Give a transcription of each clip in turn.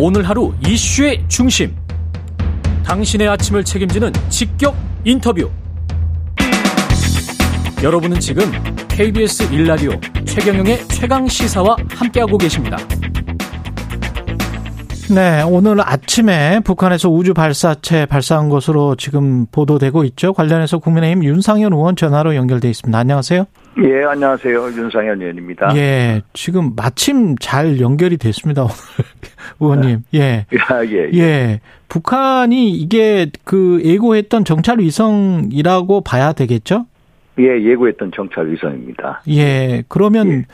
오늘 하루 이슈의 중심. 당신의 아침을 책임지는 직격 인터뷰. 여러분은 지금 KBS 일라디오 최경영의 최강 시사와 함께하고 계십니다. 네, 오늘 아침에 북한에서 우주 발사체 발사한 것으로 지금 보도되고 있죠. 관련해서 국민의힘 윤상현 의원 전화로 연결돼 있습니다. 안녕하세요. 예, 안녕하세요. 윤상현 의원입니다. 예, 지금 마침 잘 연결이 됐습니다. 오늘 의원님. 예. 아, 예, 예. 예. 북한이 이게 그 예고했던 정찰 위성이라고 봐야 되겠죠? 예, 예고했던 정찰 위성입니다. 예. 그러면 예.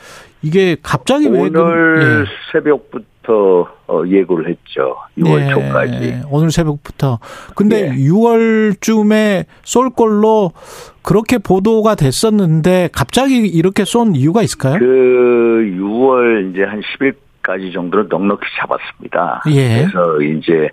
이게 갑자기 왜 오늘 예. 새벽부터 어, 예고를 했죠. 6월 예. 초까지. 오늘 새벽부터. 근데 예. 6월쯤에 쏠 걸로 그렇게 보도가 됐었는데 갑자기 이렇게 쏜 이유가 있을까요? 그 6월 이제 한 10일까지 정도는 넉넉히 잡았습니다. 예. 그래서 이제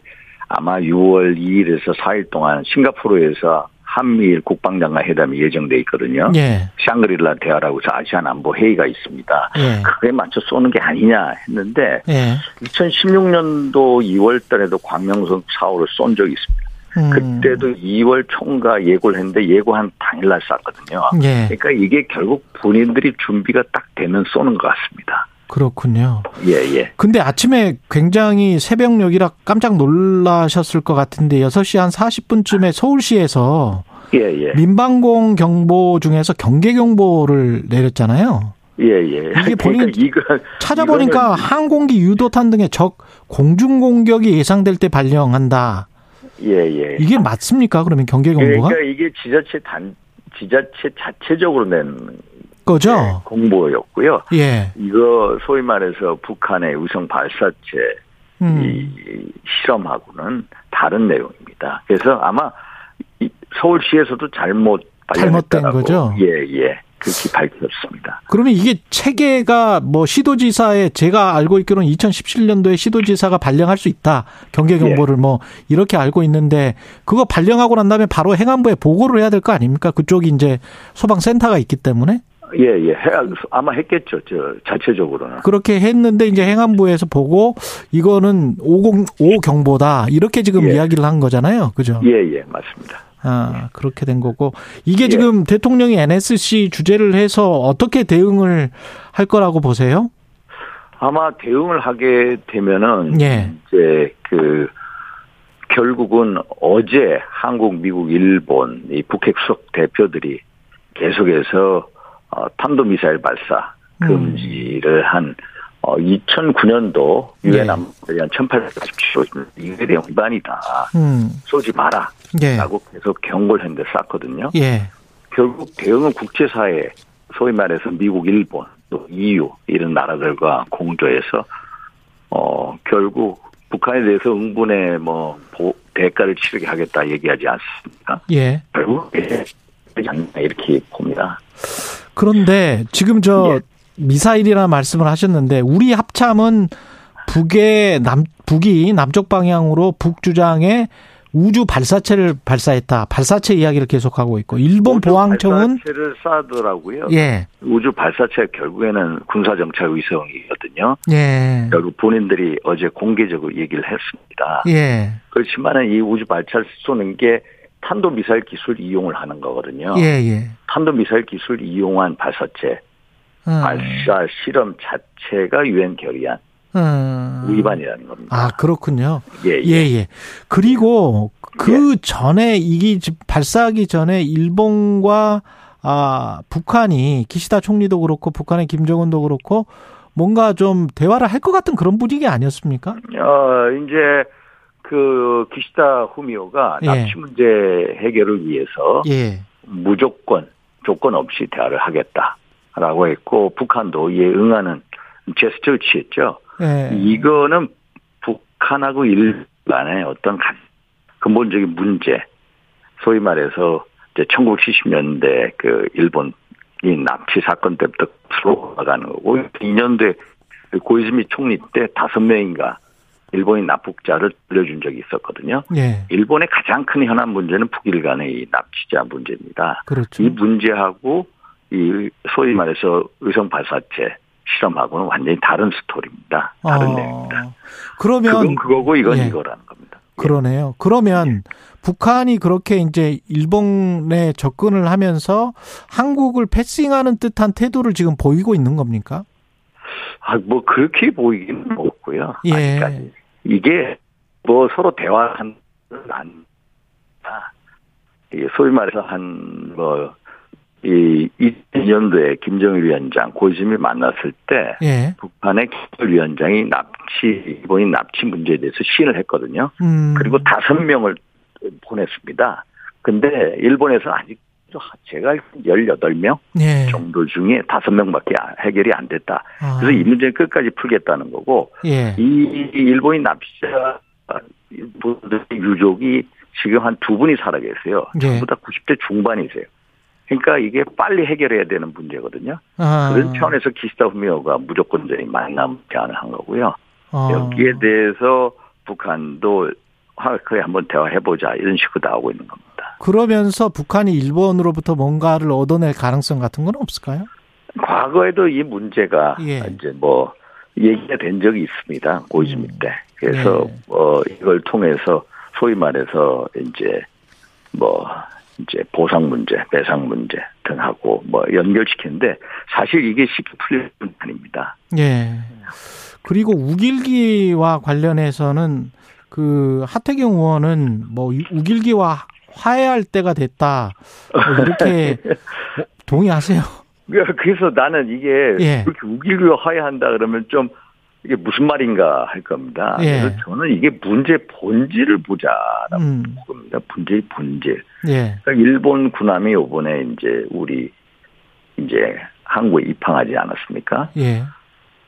아마 6월 2일에서 4일 동안 싱가포르에서 한미일 국방장관 회담이 예정돼 있거든요. 예. 샹그릴라 대화라고 해서 아시안 안보 회의가 있습니다. 예. 그에 맞춰 쏘는 게 아니냐 했는데 예. 2016년도 2월 달에도 광명성 사호를 쏜 적이 있습니다. 음. 그때도 2월 총과 예고를 했는데 예고한 당일날 쐈거든요. 예. 그러니까 이게 결국 본인들이 준비가 딱 되면 쏘는 것 같습니다. 그렇군요. 예, 예. 근데 아침에 굉장히 새벽녘이라 깜짝 놀라셨을 것 같은데 6시 한 40분쯤에 서울시에서 예, 예. 민방공 경보 중에서 경계 경보를 내렸잖아요. 예, 예. 이게 본인 그러니까 찾아보니까 항공기 유도탄 등의 적 공중 공격이 예상될 때 발령한다. 예, 예. 이게 맞습니까? 그러면 경계 경보가? 그러니까 이게 지자체 단 지자체 자체적으로 낸 거죠? 네, 공보였고요. 예. 이거 소위 말해서 북한의 위성 발사체 음. 이 실험하고는 다른 내용입니다. 그래서 아마 서울시에서도 잘못 잘못된 거죠. 예, 예. 그렇게 밝혔습니다. 그러면 이게 체계가 뭐 시도지사에 제가 알고 있기로는 2017년도에 시도지사가 발령할 수 있다. 경계 경보를 예. 뭐 이렇게 알고 있는데 그거 발령하고 난 다음에 바로 행안부에 보고를 해야 될 거 아닙니까? 그쪽이 이제 소방센터가 있기 때문에. 예, 예. 아마 했겠죠. 저, 자체적으로는. 그렇게 했는데 이제 행안부에서 보고 이거는 50, 5 경보다 이렇게 지금 예. 이야기를 한 거잖아요. 그죠? 예, 예. 맞습니다. 아, 그렇게 된 거고. 이게 예. 지금 대통령이 NSC 주재를 해서 어떻게 대응을 할 거라고 보세요? 아마 대응을 하게 되면은 예. 이제 그 결국은 어제 한국, 미국, 일본 이 북핵 수석 대표들이 계속해서 어, 탄도미사일 발사 금지를 음. 한 어, 2009년도 유엔 예. 안보에 한 1847호 이게 대한 위반이다. 음. 쏘지 마라. 예. 라고 계속 경고를 했는데 쌌거든요. 예. 결국 대응은 국제사회, 소위 말해서 미국, 일본, 또 EU 이런 나라들과 공조해서 어 결국 북한에 대해서 응분의 뭐 대가를 치르게 하겠다 얘기하지 않습니까? 예. 결국 이렇게 봅니다. 그런데 지금 저 예. 미사일이라 말씀을 하셨는데 우리 합참은 북의 남 북이 남쪽 방향으로 북 주장에 우주 발사체를 발사했다. 발사체 이야기를 계속하고 있고 일본 보안청은 발사체를 쏴더라고요. 예. 우주 발사체 결국에는 군사 정찰 위성이거든요. 예. 결국 본인들이 어제 공개적으로 얘기를 했습니다. 예. 그렇지만은 이 우주 발사를 쏘는 게 탄도 미사일 기술 이용을 하는 거거든요. 예, 예. 탄도 미사일 기술 이용한 발사체 음. 발사 실험 자체가 유엔 결의안 음. 위반이라는 겁니다. 아 그렇군요. 예, 예, 예. 예. 그리고 그 예. 전에 이게 발사하기 전에 일본과 아 북한이 기시다 총리도 그렇고 북한의 김정은도 그렇고 뭔가 좀 대화를 할 것 같은 그런 분위기 아니었습니까? 어 이제 그 기시다 후미오가 예. 납치 문제 해결을 위해서 예. 무조건 조건 없이 대화를 하겠다라고 했고 북한도 이에 응하는 제스처를 취했죠. 네. 이거는 북한하고 일간의 어떤 근본적인 문제, 소위 말해서 이제 1970년대 그 일본 이 납치 사건 때부터 풀어 나가는 거고 2년도에 고이즈미 총리 때 다섯 명인가 일본이 납북자를 들려준 적이 있었거든요. 네. 일본의 가장 큰 현안 문제는 북일 간의 납치자 문제입니다. 그렇죠. 이 문제하고 이 소위 말해서 의성 발사체 실험하고는 완전히 다른 스토리입니다. 다른 어. 내용입니다. 그러면 그건 그거고 이건 예. 이거라는 겁니다. 예. 그러네요. 그러면 북한이 그렇게 이제 일본에 접근을 하면서 한국을 패싱하는 듯한 태도를 지금 보이고 있는 겁니까? 아, 뭐 그렇게 보이기는 없고요. 예. 아직까지. 이게 뭐 서로 대화하는 안 이게 소위 말해서 한 뭐 이 2000년도에 김정일 위원장 고심이 만났을 때 예. 북한의 김정일 위원장이 납치 일본인 납치 문제에 대해서 시인을 했거든요. 음. 그리고 다섯 명을 보냈습니다. 근데 일본에서 아직 제가 18명 예. 정도 중에 5명밖에 해결이 안 됐다. 아. 그래서 이 문제는 끝까지 풀겠다는 거고 예. 이 일본인 납치자 분들의 유족이 지금 한 두 분이 살아 계세요. 예. 전부 다 90대 중반이세요. 그러니까 이게 빨리 해결해야 되는 문제거든요. 아. 그런 차원에서 기시다 후미오가 무조건적인 만남 제안을 한 거고요. 아. 여기에 대해서 북한도 그래 한번 대화해보자 이런 식으로 나오고 있는 겁니다. 그러면서 북한이 일본으로부터 뭔가를 얻어낼 가능성 같은 건 없을까요? 과거에도 이 문제가 예. 이제 뭐 얘기가 된 적이 있습니다 고이즈미 음. 때. 그래서 예. 뭐 이걸 통해서 소위 말해서 이제 뭐 이제 보상 문제, 배상 문제 등하고 뭐 연결시키는데 사실 이게 쉽게 문 아닙니다. 예. 그리고 우길기와 관련해서는 그 하태경 의원은 뭐 우길기와 화해할 때가 됐다 뭐 이렇게 뭐 동의하세요? 그래서 나는 이게 예. 그렇게 우길기와 화해한다 그러면 좀 이게 무슨 말인가 할 겁니다. 예. 그래서 저는 이게 문제 본질을 보자라고 음. 겁니다. 문제의 본질. 예. 그러니까 일본 군함이 이번에 이제 우리 이제 한국에 입항하지 않았습니까? 예.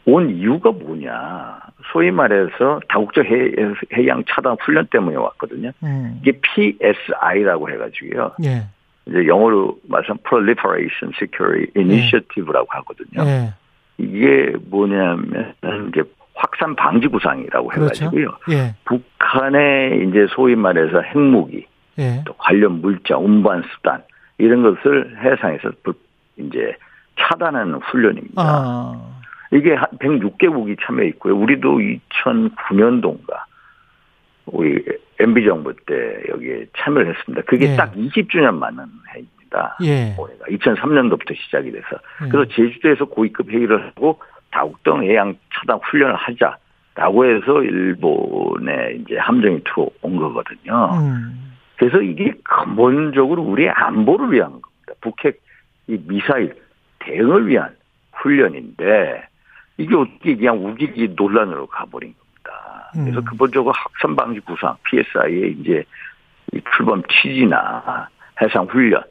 온 이유가 뭐냐. 소위 말해서 다국적 해, 양 차단 훈련 때문에 왔거든요. 음. 이게 PSI라고 해가지고요. 예. 이제 영어로 말하면 Proliferation Security Initiative라고 하거든요. 예. 이게 뭐냐면 이제 확산 방지 구상이라고 그렇죠. 해가지고요. 예. 북한의 이제 소위 말해서 핵무기, 예. 또 관련 물자, 운반 수단 이런 것을 해상에서 이제 차단하는 훈련입니다. 아. 이게 한 106개국이 참여 있고요. 우리도 2009년도인가 우리 MB 정부 때 여기에 참여를 했습니다. 그게 예. 딱 20주년 맞는 해입니다. 예. 올해가 2003년도부터 시작이 돼서 예. 그래서 제주도에서 고위급 회의를 하고 다국동 해양 차단 훈련을 하자라고 해서 일본에 이제 함정이 들어온 거거든요. 음. 그래서 이게 근본적으로 우리의 안보를 위한 겁니다. 북핵 이 미사일 대응을 위한 훈련인데 이게 어떻게 그냥 우기기 논란으로 가버린 겁니다. 그래서 음. 근본적으로 확산 방지 구상 PSI의 이제 이 출범 취지나 해상 훈련,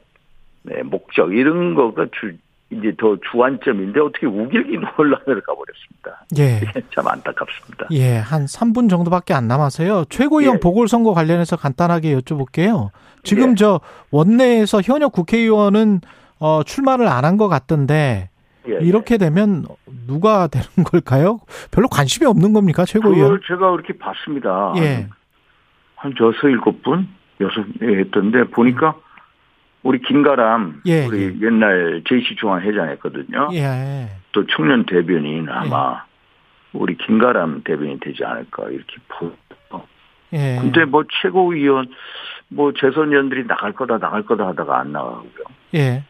네, 목적 이런 거가 주, 이제 더 주안점인데 어떻게 우길기 논란으로 가버렸습니다. 예. 참 안타깝습니다. 예, 한 3분 정도밖에 안 남아서요. 최고위원 예. 보궐선거 관련해서 간단하게 여쭤볼게요. 지금 예. 저 원내에서 현역 국회의원은 어, 출마를 안 한 것 같던데 예, 예, 이렇게 되면 누가 되는 걸까요? 별로 관심이 없는 겁니까, 최고위원? 제가 그렇게 봤습니다. 예. 한 여섯 일곱 분, 여섯 했던데 보니까 우리 김가람, 예, 우리 예. 옛날 JC 중앙 회장했거든요. 예. 또 청년 대변인 아마 예. 우리 김가람 대변인 되지 않을까 이렇게 보여요. 예. 근데 뭐 최고위원, 뭐 재선위원들이 나갈 거다 나갈 거다 하다가 안 나가고요. 예.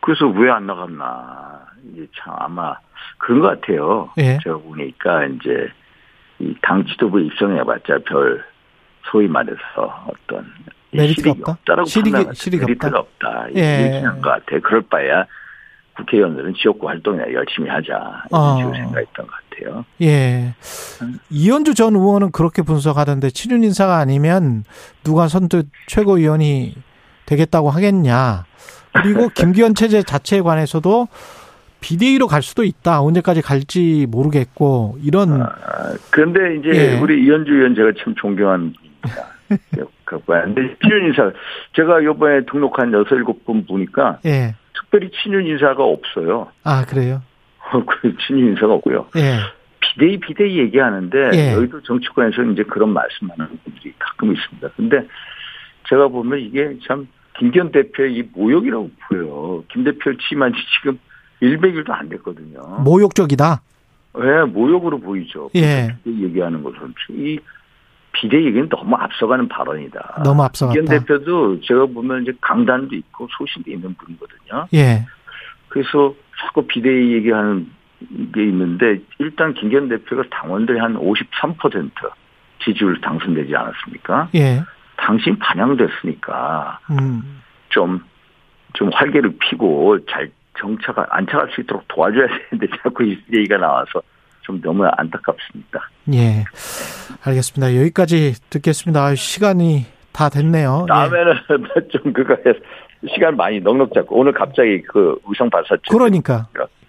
그래서 왜 안 나갔나. 이제 참 아마 그런 것 같아요. 예. 제가 보니까 이제 이 당 지도부 입성해봤자 별 소위 말해서 어떤 메리트가 없다. 없다라고 실익이, 실익이 메리트가 없다. 없다. 예. 얘기한 것 같아. 그럴 바에야 국회의원들은 지역구 활동이나 열심히 하자 이런 어. 식으로 생각했던 것 같아요. 예. 음. 이현주 전 의원은 그렇게 분석하던데 친윤 인사가 아니면 누가 선뜻 최고위원이 되겠다고 하겠냐. 그리고 김기현 체제 자체에 관해서도 비대위로 갈 수도 있다. 언제까지 갈지 모르겠고 이런. 아, 그런데 이제 예. 우리 이현주 의원 제가 참 존경합니다. 근데 친윤 인사 제가 이번에 등록한 여섯 일곱 분 보니까 예. 특별히 친윤 인사가 없어요. 아 그래요? 그 친윤 인사가 없고요. 예. 비대위 비대위 얘기하는데 예. 여의도 정치권에서 이제 그런 말씀하는 분들이 가끔 있습니다. 근데 제가 보면 이게 참 김기현 대표의 이 모욕이라고 보여요. 김 대표 취임한 지 지금 100일도 안 됐거든요. 모욕적이다? 예, 모욕으로 보이죠. 예. 얘기하는 것은 이 비대 얘기는 너무 앞서가는 발언이다. 너무 앞서갔다. 이현 대표도 제가 보면 이제 강단도 있고 소신도 있는 분이거든요. 예. 그래서 자꾸 비대 얘기하는 게 있는데 일단 김기현 대표가 당원들이 한53% 지지율 당선되지 않았습니까? 예. 당신 반영됐으니까 음. 좀, 좀 활개를 피고 잘 정차가 안차갈 수 있도록 도와줘야 되는데 자꾸 이 얘기가 나와서 좀 너무 안타깝습니다. 예. 알겠습니다. 여기까지 듣겠습니다. 시간이 다 됐네요. 다음에는 예. 좀 그거 해서 시간 많이 넉넉 잡고 오늘 갑자기 그 의성 발사 그러니까.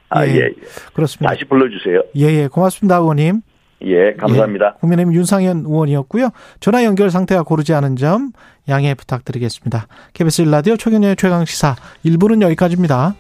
아, 예. 예. 그렇습니다. 다시 불러주세요. 예, 예. 고맙습니다, 의원님. 예, 감사합니다. 예, 국민의힘 윤상현 의원이었고요. 전화 연결 상태가 고르지 않은 점 양해 부탁드리겠습니다. KBS 1라디오 최경련의 최강 시사 1부는 여기까지입니다.